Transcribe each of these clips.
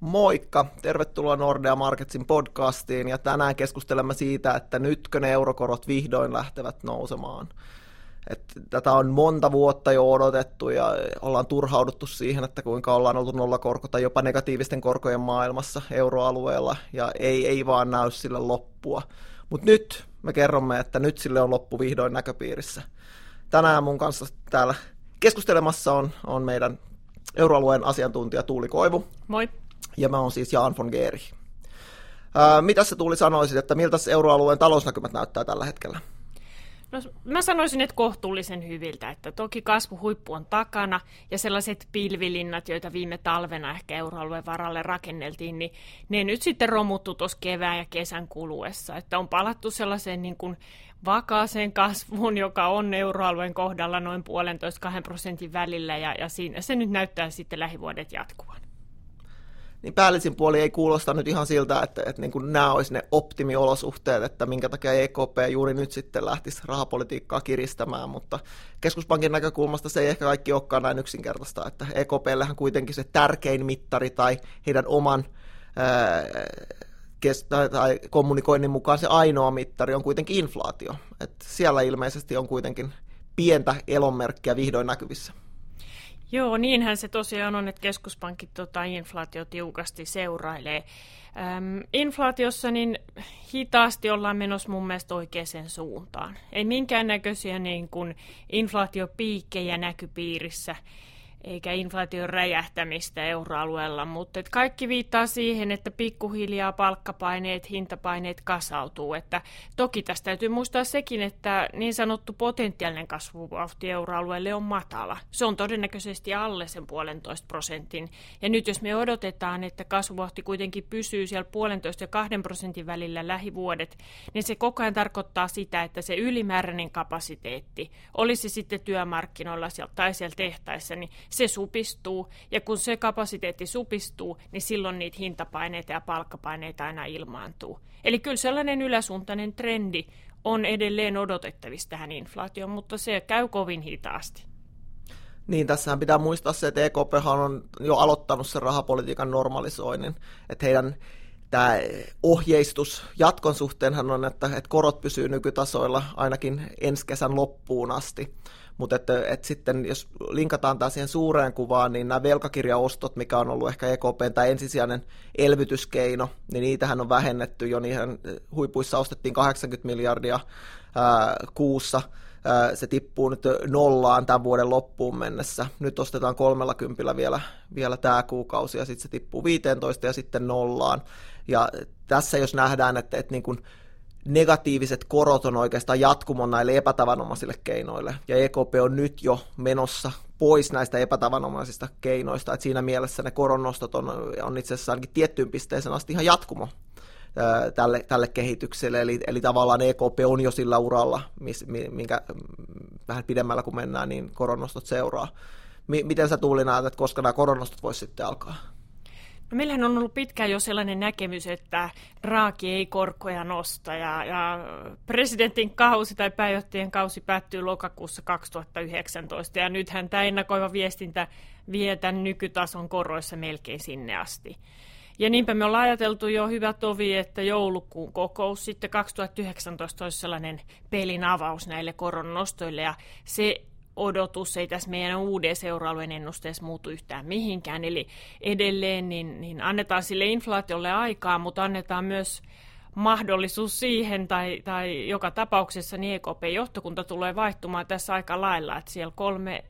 Moikka, tervetuloa Nordea Marketsin podcastiin ja tänään keskustelemme siitä, että nytkö ne eurokorot vihdoin lähtevät nousemaan. Et tätä on monta vuotta jo odotettu ja ollaan turhauduttu siihen, että kuinka ollaan oltu nollakorko tai jopa negatiivisten korkojen maailmassa euroalueella ja ei, ei vaan näy sille loppua. Mutta nyt me kerromme, että nyt sille on loppu vihdoin näköpiirissä. Tänään mun kanssa täällä keskustelemassa on, on meidän euroalueen asiantuntija Tuuli Koivu. Moi ja mä oon siis Jaan von Geeri. mitä sä Tuuli sanoisit, että miltä euroalueen talousnäkymät näyttää tällä hetkellä? No, mä sanoisin, että kohtuullisen hyviltä, että toki kasvuhuippu on takana ja sellaiset pilvilinnat, joita viime talvena ehkä euroalueen varalle rakenneltiin, niin ne nyt sitten romuttu tuossa kevään ja kesän kuluessa, että on palattu sellaiseen niin kuin vakaaseen kasvuun, joka on euroalueen kohdalla noin puolentoista kahden prosentin välillä ja, ja siinä se nyt näyttää sitten lähivuodet jatkuvan niin päällisin puoli ei kuulosta nyt ihan siltä, että, että niin kuin nämä olisi ne optimiolosuhteet, että minkä takia EKP juuri nyt sitten lähtisi rahapolitiikkaa kiristämään, mutta keskuspankin näkökulmasta se ei ehkä kaikki olekaan näin yksinkertaista, että EKPllähän kuitenkin se tärkein mittari tai heidän oman ää, kes- tai, tai kommunikoinnin mukaan se ainoa mittari on kuitenkin inflaatio. että siellä ilmeisesti on kuitenkin pientä elonmerkkiä vihdoin näkyvissä. Joo, niinhän se tosiaan on, että keskuspankit tota, inflaatio tiukasti seurailee. Öm, inflaatiossa niin hitaasti ollaan menossa mun mielestä oikeaan suuntaan. Ei minkäännäköisiä niin kuin inflaatiopiikkejä näkypiirissä eikä inflaation räjähtämistä euroalueella, mutta et kaikki viittaa siihen, että pikkuhiljaa palkkapaineet, hintapaineet kasautuu. Että toki tästä täytyy muistaa sekin, että niin sanottu potentiaalinen kasvuvauhti euroalueelle on matala. Se on todennäköisesti alle sen puolentoista prosentin. Ja nyt jos me odotetaan, että kasvuvauhti kuitenkin pysyy siellä puolentoista ja kahden prosentin välillä lähivuodet, niin se koko ajan tarkoittaa sitä, että se ylimääräinen kapasiteetti, olisi sitten työmarkkinoilla tai siellä tehtaissa, niin se supistuu, ja kun se kapasiteetti supistuu, niin silloin niitä hintapaineita ja palkkapaineita aina ilmaantuu. Eli kyllä sellainen yläsuuntainen trendi on edelleen odotettavissa tähän inflaatioon, mutta se käy kovin hitaasti. Niin, tässähän pitää muistaa se, että EKP on jo aloittanut sen rahapolitiikan normalisoinnin, että heidän tämä ohjeistus jatkon suhteenhan on, että, että korot pysyy nykytasoilla ainakin ensi kesän loppuun asti. Mutta että, että sitten jos linkataan taas siihen suureen kuvaan, niin nämä velkakirjaostot, mikä on ollut ehkä EKPn tämä ensisijainen elvytyskeino, niin niitähän on vähennetty jo, niihin huipuissa ostettiin 80 miljardia ää, kuussa, se tippuu nyt nollaan tämän vuoden loppuun mennessä. Nyt ostetaan 30 vielä, vielä tämä kuukausi ja sitten se tippuu 15 ja sitten nollaan. Ja tässä jos nähdään, että, että niin kuin negatiiviset korot on oikeastaan jatkumon näille epätavanomaisille keinoille. Ja EKP on nyt jo menossa pois näistä epätavanomaisista keinoista. että siinä mielessä ne koronnostot on, on itse asiassa ainakin tiettyyn pisteeseen asti ihan jatkumo tälle, tälle kehitykselle. Eli, eli tavallaan EKP on jo sillä uralla, mis, minkä vähän pidemmällä kun mennään, niin koronnostot seuraa. Miten sä Tuuli näet, että koska nämä koronnostot voisi sitten alkaa? No meillähän on ollut pitkään jo sellainen näkemys, että raaki ei korkoja nosta ja, ja presidentin kausi tai pääjohtajien kausi päättyy lokakuussa 2019 ja nythän tämä ennakoiva viestintä vie tämän nykytason koroissa melkein sinne asti. Ja niinpä me ollaan ajateltu jo hyvä tovi, että joulukuun kokous sitten 2019 olisi sellainen pelin avaus näille koronnostoille ja se odotus ei tässä meidän uuden seuraavien ennusteessa muutu yhtään mihinkään. Eli edelleen niin, niin annetaan sille inflaatiolle aikaa, mutta annetaan myös mahdollisuus siihen, tai, tai joka tapauksessa niin EKP-johtokunta tulee vaihtumaan tässä aika lailla, että siellä kolme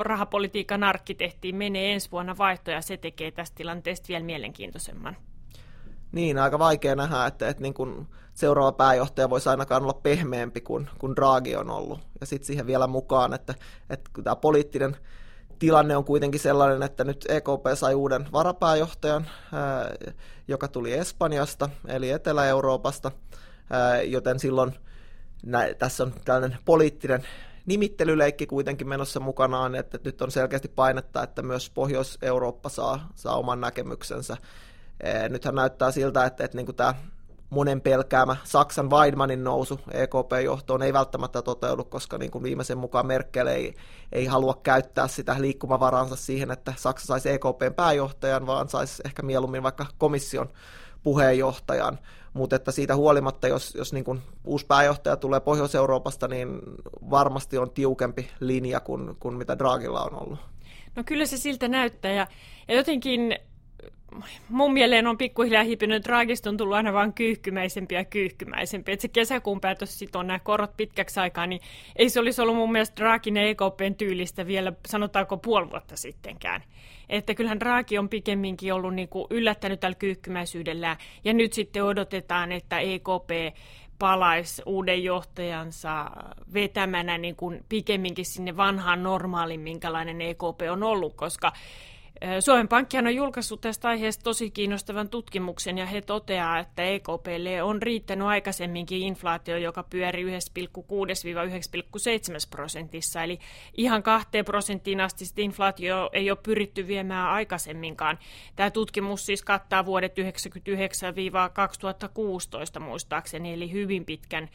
rahapolitiikan arkkitehtiin menee ensi vuonna vaihtoja, ja se tekee tästä tilanteesta vielä mielenkiintoisemman. Niin, aika vaikea nähdä, että, että niin kuin seuraava pääjohtaja voisi ainakaan olla pehmeämpi kuin, kuin Draghi on ollut. Ja sitten siihen vielä mukaan, että, että tämä poliittinen tilanne on kuitenkin sellainen, että nyt EKP sai uuden varapääjohtajan, ää, joka tuli Espanjasta, eli Etelä-Euroopasta, joten silloin nä, tässä on tällainen poliittinen nimittelyleikki kuitenkin menossa mukanaan, että nyt on selkeästi painetta, että myös Pohjois-Eurooppa saa, saa oman näkemyksensä. Nythän näyttää siltä, että, että niin tämä monen pelkäämä Saksan Weidmannin nousu EKP-johtoon ei välttämättä toteudu, koska niin kuin viimeisen mukaan Merkel ei, ei halua käyttää sitä liikkumavaransa siihen, että Saksa saisi EKPn pääjohtajan, vaan saisi ehkä mieluummin vaikka komission puheenjohtajan. Mutta että siitä huolimatta, jos, jos niin kuin uusi pääjohtaja tulee Pohjois-Euroopasta, niin varmasti on tiukempi linja kuin, kuin mitä Draghilla on ollut. No kyllä se siltä näyttää ja, ja jotenkin mun mieleen on pikkuhiljaa hiipinyt, Draagista on tullut aina vaan kyyhkymäisempi ja kyyhkymäisempi. Että se kesäkuun päätös on nämä korot pitkäksi aikaa, niin ei se olisi ollut mun mielestä Draagin ja EKPn tyylistä vielä, sanotaanko puoli vuotta sittenkään. Että kyllähän Draagi on pikemminkin ollut niin kuin yllättänyt tällä kyyhkymäisyydellä, ja nyt sitten odotetaan, että EKP palaisi uuden johtajansa vetämänä niin kuin pikemminkin sinne vanhaan normaaliin, minkälainen EKP on ollut, koska Suomen Pankkihan on julkaissut tästä aiheesta tosi kiinnostavan tutkimuksen ja he toteaa, että EKPlle on riittänyt aikaisemminkin inflaatio, joka pyöri 1,6-9,7 prosentissa. Eli ihan kahteen prosenttiin asti inflaatio ei ole pyritty viemään aikaisemminkaan. Tämä tutkimus siis kattaa vuodet 1999-2016 muistaakseni, eli hyvin pitkän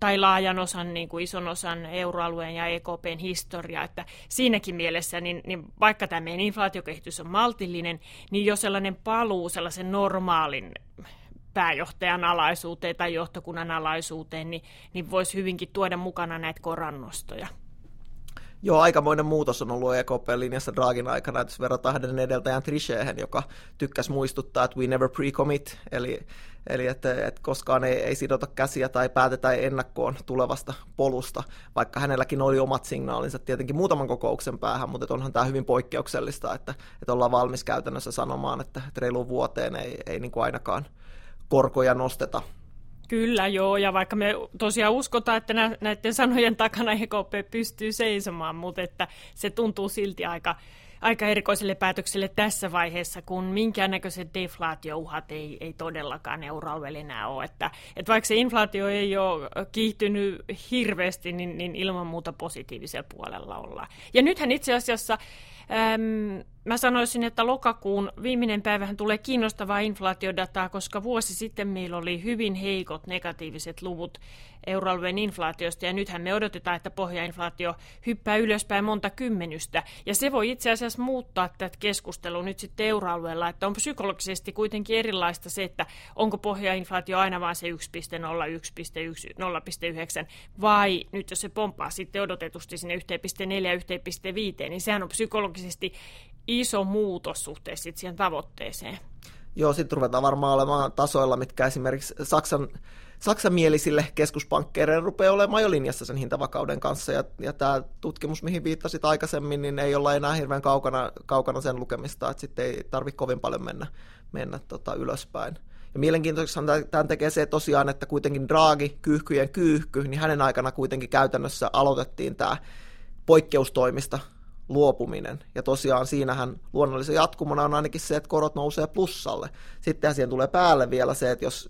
tai laajan osan, niin kuin ison osan euroalueen ja EKPn historiaa, että siinäkin mielessä, niin, niin vaikka tämä meidän inflaatiokehitys on maltillinen, niin jo sellainen paluu sellaisen normaalin pääjohtajan alaisuuteen tai johtokunnan alaisuuteen, niin, niin voisi hyvinkin tuoda mukana näitä korannostoja. Joo, aikamoinen muutos on ollut EKP-linjassa Dragin aikana, jos verrataan hänen edeltäjän Trichehen, joka tykkäsi muistuttaa, että we never pre-commit, eli, eli että, että koskaan ei, ei sidota käsiä tai päätetä ennakkoon tulevasta polusta, vaikka hänelläkin oli omat signaalinsa tietenkin muutaman kokouksen päähän, mutta onhan tämä hyvin poikkeuksellista, että, että ollaan valmis käytännössä sanomaan, että reiluun vuoteen ei, ei niin kuin ainakaan korkoja nosteta. Kyllä joo, ja vaikka me tosiaan uskotaan, että näiden sanojen takana EKP pystyy seisomaan, mutta että se tuntuu silti aika, aika erikoiselle päätökselle tässä vaiheessa, kun minkäännäköiset deflaatiouhat ei, ei todellakaan euroalueella enää ole. Että, että vaikka se inflaatio ei ole kiihtynyt hirveästi, niin, niin ilman muuta positiivisella puolella ollaan. Ja nythän itse asiassa äm, Mä sanoisin, että lokakuun viimeinen päivähän tulee kiinnostavaa inflaatiodataa, koska vuosi sitten meillä oli hyvin heikot negatiiviset luvut euroalueen inflaatiosta, ja nythän me odotetaan, että pohjainflaatio hyppää ylöspäin monta kymmenystä, ja se voi itse asiassa muuttaa tätä keskustelua nyt sitten euroalueella, että on psykologisesti kuitenkin erilaista se, että onko pohjainflaatio aina vain se 1,0, 1,1, 0,9, vai nyt jos se pomppaa sitten odotetusti sinne 1,4, 1,5, niin sehän on psykologisesti iso muutos suhteessa siihen tavoitteeseen. Joo, sitten ruvetaan varmaan olemaan tasoilla, mitkä esimerkiksi Saksan, saksanmielisille keskuspankkeille rupeaa olemaan jo linjassa sen hintavakauden kanssa. Ja, ja tämä tutkimus, mihin viittasit aikaisemmin, niin ei olla enää hirveän kaukana, kaukana sen lukemista, että sitten ei tarvitse kovin paljon mennä, mennä tota ylöspäin. Ja mielenkiintoista tämän tekee se tosiaan, että kuitenkin Draghi, kyyhkyjen kyyhky, niin hänen aikana kuitenkin käytännössä aloitettiin tämä poikkeustoimista luopuminen. Ja tosiaan siinähän luonnollisen jatkumona on ainakin se, että korot nousee plussalle. Sittenhän siihen tulee päälle vielä se, että jos,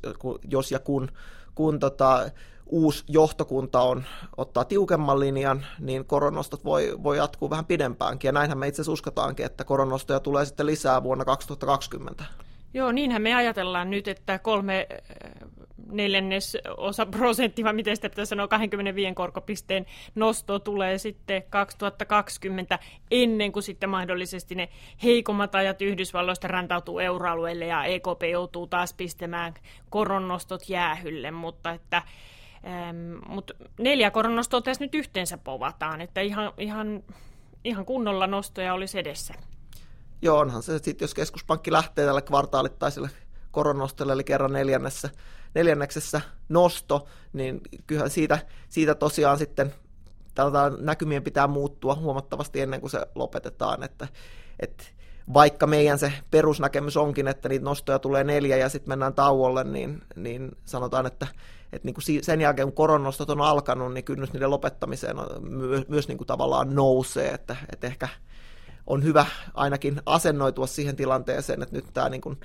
jos ja kun, kun tota, uusi johtokunta on, ottaa tiukemman linjan, niin koronostot voi, voi jatkuu vähän pidempäänkin. Ja näinhän me itse asiassa uskotaankin, että koronostoja tulee sitten lisää vuonna 2020. Joo, niinhän me ajatellaan nyt, että kolme neljännes osa prosentti, vai miten sitä pitäisi sanoa, 25 korkopisteen nosto tulee sitten 2020 ennen kuin sitten mahdollisesti ne heikommat ajat Yhdysvalloista rantautuu euroalueelle ja EKP joutuu taas pistämään koronnostot jäähylle, mutta että ähm, mutta neljä koronnostoa tässä nyt yhteensä povataan, että ihan, ihan, ihan kunnolla nostoja olisi edessä. Joo, onhan se sitten, jos keskuspankki lähtee tälle kvartaalittaiselle koronnostolle, eli kerran neljännessä, neljänneksessä nosto, niin kyllähän siitä, siitä tosiaan sitten näkymien pitää muuttua huomattavasti ennen kuin se lopetetaan, että, että vaikka meidän se perusnäkemys onkin, että niitä nostoja tulee neljä ja sitten mennään tauolle, niin, niin sanotaan, että, että niin kuin sen jälkeen kun koronostot on alkanut, niin kynnys niiden lopettamiseen on, myös, myös niin kuin tavallaan nousee, että, että ehkä on hyvä ainakin asennoitua siihen tilanteeseen, että nyt tämä niin kuin,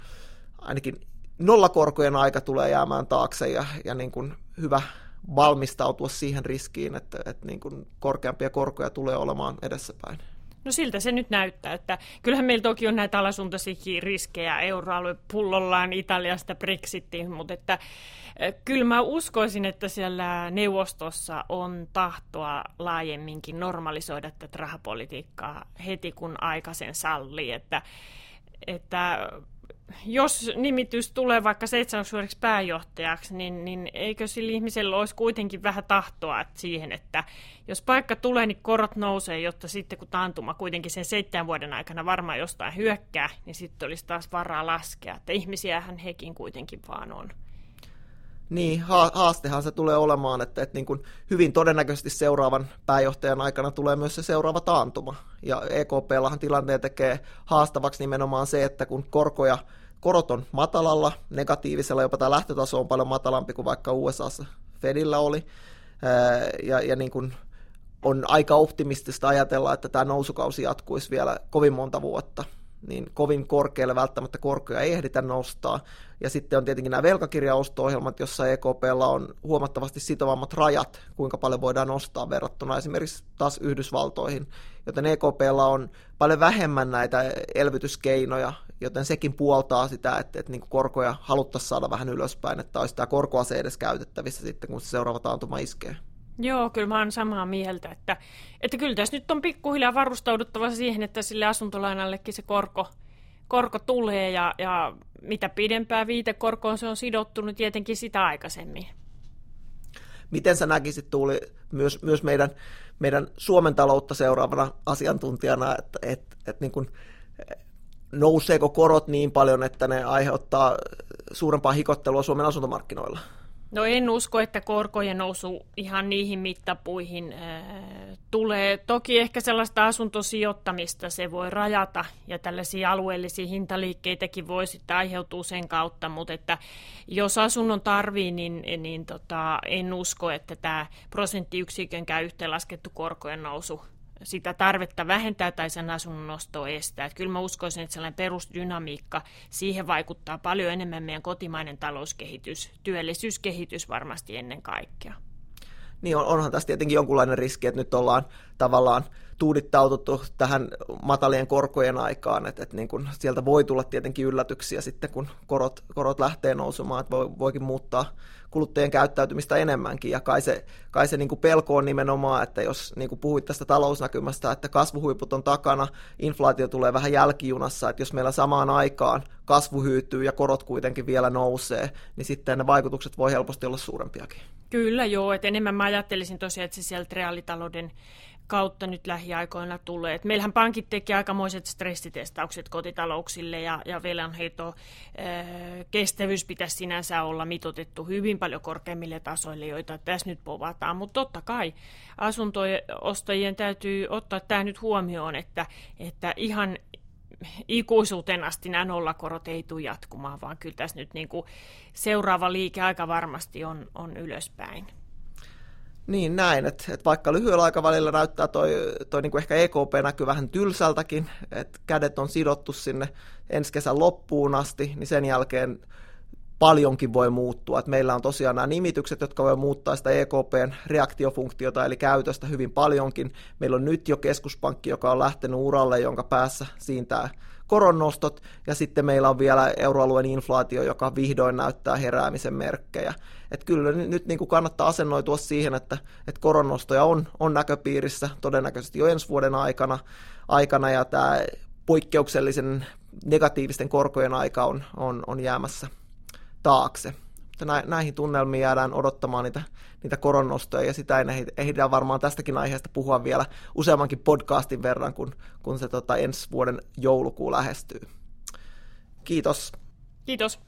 ainakin nollakorkojen aika tulee jäämään taakse ja, ja niin kuin hyvä valmistautua siihen riskiin, että, että niin kuin korkeampia korkoja tulee olemaan edessäpäin. No siltä se nyt näyttää, että kyllähän meillä toki on näitä alasuuntaisia riskejä euroalue pullollaan Italiasta Brexitiin, mutta että kyllä mä uskoisin, että siellä neuvostossa on tahtoa laajemminkin normalisoida tätä rahapolitiikkaa heti kun aika sen sallii, että, että jos nimitys tulee vaikka seitsemäksi vuodeksi pääjohtajaksi, niin, niin eikö sillä ihmisellä olisi kuitenkin vähän tahtoa siihen, että jos paikka tulee, niin korot nousee, jotta sitten kun taantuma kuitenkin sen seitsemän vuoden aikana varmaan jostain hyökkää, niin sitten olisi taas varaa laskea. Että ihmisiähän hekin kuitenkin vaan on. Niin, haastehan se tulee olemaan, että, että niin kuin hyvin todennäköisesti seuraavan pääjohtajan aikana tulee myös se seuraava taantuma. Ja EKPllahan tilanteen tekee haastavaksi nimenomaan se, että kun korkoja, korot on matalalla, negatiivisella, jopa tämä lähtötaso on paljon matalampi kuin vaikka USAssa Fedillä oli, ja, ja niin kuin on aika optimistista ajatella, että tämä nousukausi jatkuisi vielä kovin monta vuotta – niin kovin korkealle välttämättä korkoja ei ehditä nostaa. Ja sitten on tietenkin nämä velkakirjaosto-ohjelmat, jossa EKPlla on huomattavasti sitovammat rajat, kuinka paljon voidaan nostaa verrattuna esimerkiksi taas Yhdysvaltoihin. Joten EKPlla on paljon vähemmän näitä elvytyskeinoja, joten sekin puoltaa sitä, että, että niin korkoja haluttaisiin saada vähän ylöspäin, että olisi tämä korkoase edes käytettävissä sitten, kun se seuraava taantuma iskee. Joo, kyllä mä oon samaa mieltä, että, että kyllä tässä nyt on pikkuhiljaa varustauduttava siihen, että sille asuntolainallekin se korko, korko tulee ja, ja mitä pidempään viitekorkoon se on sidottu, niin tietenkin sitä aikaisemmin. Miten sä näkisit Tuuli myös, myös meidän, meidän Suomen taloutta seuraavana asiantuntijana, että, että, että niin kuin, nouseeko korot niin paljon, että ne aiheuttaa suurempaa hikottelua Suomen asuntomarkkinoilla? No en usko, että korkojen nousu ihan niihin mittapuihin äh, tulee. Toki ehkä sellaista asuntosijoittamista se voi rajata ja tällaisia alueellisia hintaliikkeitäkin voi sitten aiheutua sen kautta, mutta että jos asunnon tarvii, niin, niin tota, en usko, että tämä prosenttiyksikön yhteenlaskettu korkojen nousu sitä tarvetta vähentää tai sen asunnon nostoa estää. Että kyllä mä uskoisin, että sellainen perusdynamiikka, siihen vaikuttaa paljon enemmän meidän kotimainen talouskehitys, työllisyyskehitys varmasti ennen kaikkea. Niin on, onhan tässä tietenkin jonkunlainen riski, että nyt ollaan tavallaan tuudittaututtu tähän matalien korkojen aikaan, että, että niin kun sieltä voi tulla tietenkin yllätyksiä sitten, kun korot, korot lähtee nousemaan, että voi, voikin muuttaa kuluttajien käyttäytymistä enemmänkin, ja kai se, kai se niin kuin pelko on nimenomaan, että jos niin kuin puhuit tästä talousnäkymästä, että kasvuhuiput on takana, inflaatio tulee vähän jälkijunassa, että jos meillä samaan aikaan kasvu hyytyy ja korot kuitenkin vielä nousee, niin sitten ne vaikutukset voi helposti olla suurempiakin. Kyllä joo, että enemmän mä ajattelisin tosiaan, että se sieltä reaalitalouden kautta nyt lähiaikoina tulee. Et meillähän pankit teki aikamoiset stressitestaukset kotitalouksille ja, ja velanheito kestävyys pitäisi sinänsä olla mitotettu hyvin paljon korkeammille tasoille, joita tässä nyt povataan. Mutta totta kai asuntoostajien täytyy ottaa tämä nyt huomioon, että, että ihan ikuisuuteen asti nämä nollakorot ei tule jatkumaan, vaan kyllä tässä nyt niin kuin seuraava liike aika varmasti on, on ylöspäin. Niin näin, että, että vaikka lyhyellä aikavälillä näyttää toi, toi niin kuin ehkä EKP näkyy vähän tylsältäkin, että kädet on sidottu sinne ensi kesän loppuun asti, niin sen jälkeen paljonkin voi muuttua. Että meillä on tosiaan nämä nimitykset, jotka voi muuttaa sitä EKPn reaktiofunktiota, eli käytöstä hyvin paljonkin. Meillä on nyt jo keskuspankki, joka on lähtenyt uralle, jonka päässä siintää koronnostot, ja sitten meillä on vielä euroalueen inflaatio, joka vihdoin näyttää heräämisen merkkejä. Että kyllä nyt niin kuin kannattaa asennoitua siihen, että, että koronnostoja on, on näköpiirissä todennäköisesti jo ensi vuoden aikana, aikana ja tämä poikkeuksellisen negatiivisten korkojen aika on, on, on jäämässä taakse. Mutta näihin tunnelmiin jäädään odottamaan niitä, niitä koronnostoja ja sitä ehditään varmaan tästäkin aiheesta puhua vielä useammankin podcastin verran, kun, kun se tota, ensi vuoden joulukuu lähestyy. Kiitos. Kiitos.